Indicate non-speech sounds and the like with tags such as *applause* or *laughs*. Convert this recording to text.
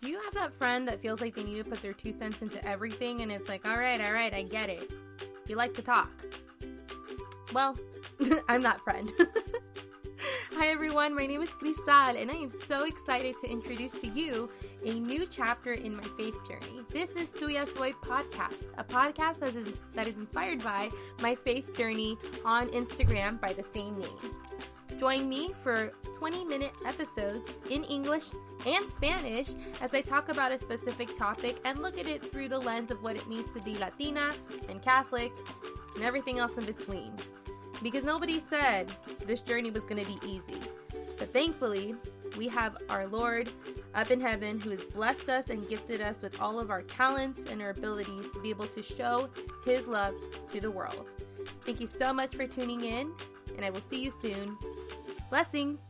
Do you have that friend that feels like they need to put their two cents into everything and it's like, all right, all right, I get it. You like to talk. Well, *laughs* I'm that friend. *laughs* Hi everyone, my name is Cristal and I am so excited to introduce to you a new chapter in my faith journey. This is Tuya Soy podcast, a podcast that is, that is inspired by my faith journey on Instagram by the same name. Join me for 20 minute episodes in English and Spanish as I talk about a specific topic and look at it through the lens of what it means to be Latina and Catholic and everything else in between. Because nobody said this journey was going to be easy. But thankfully, we have our Lord up in heaven who has blessed us and gifted us with all of our talents and our abilities to be able to show his love to the world. Thank you so much for tuning in, and I will see you soon. Blessings!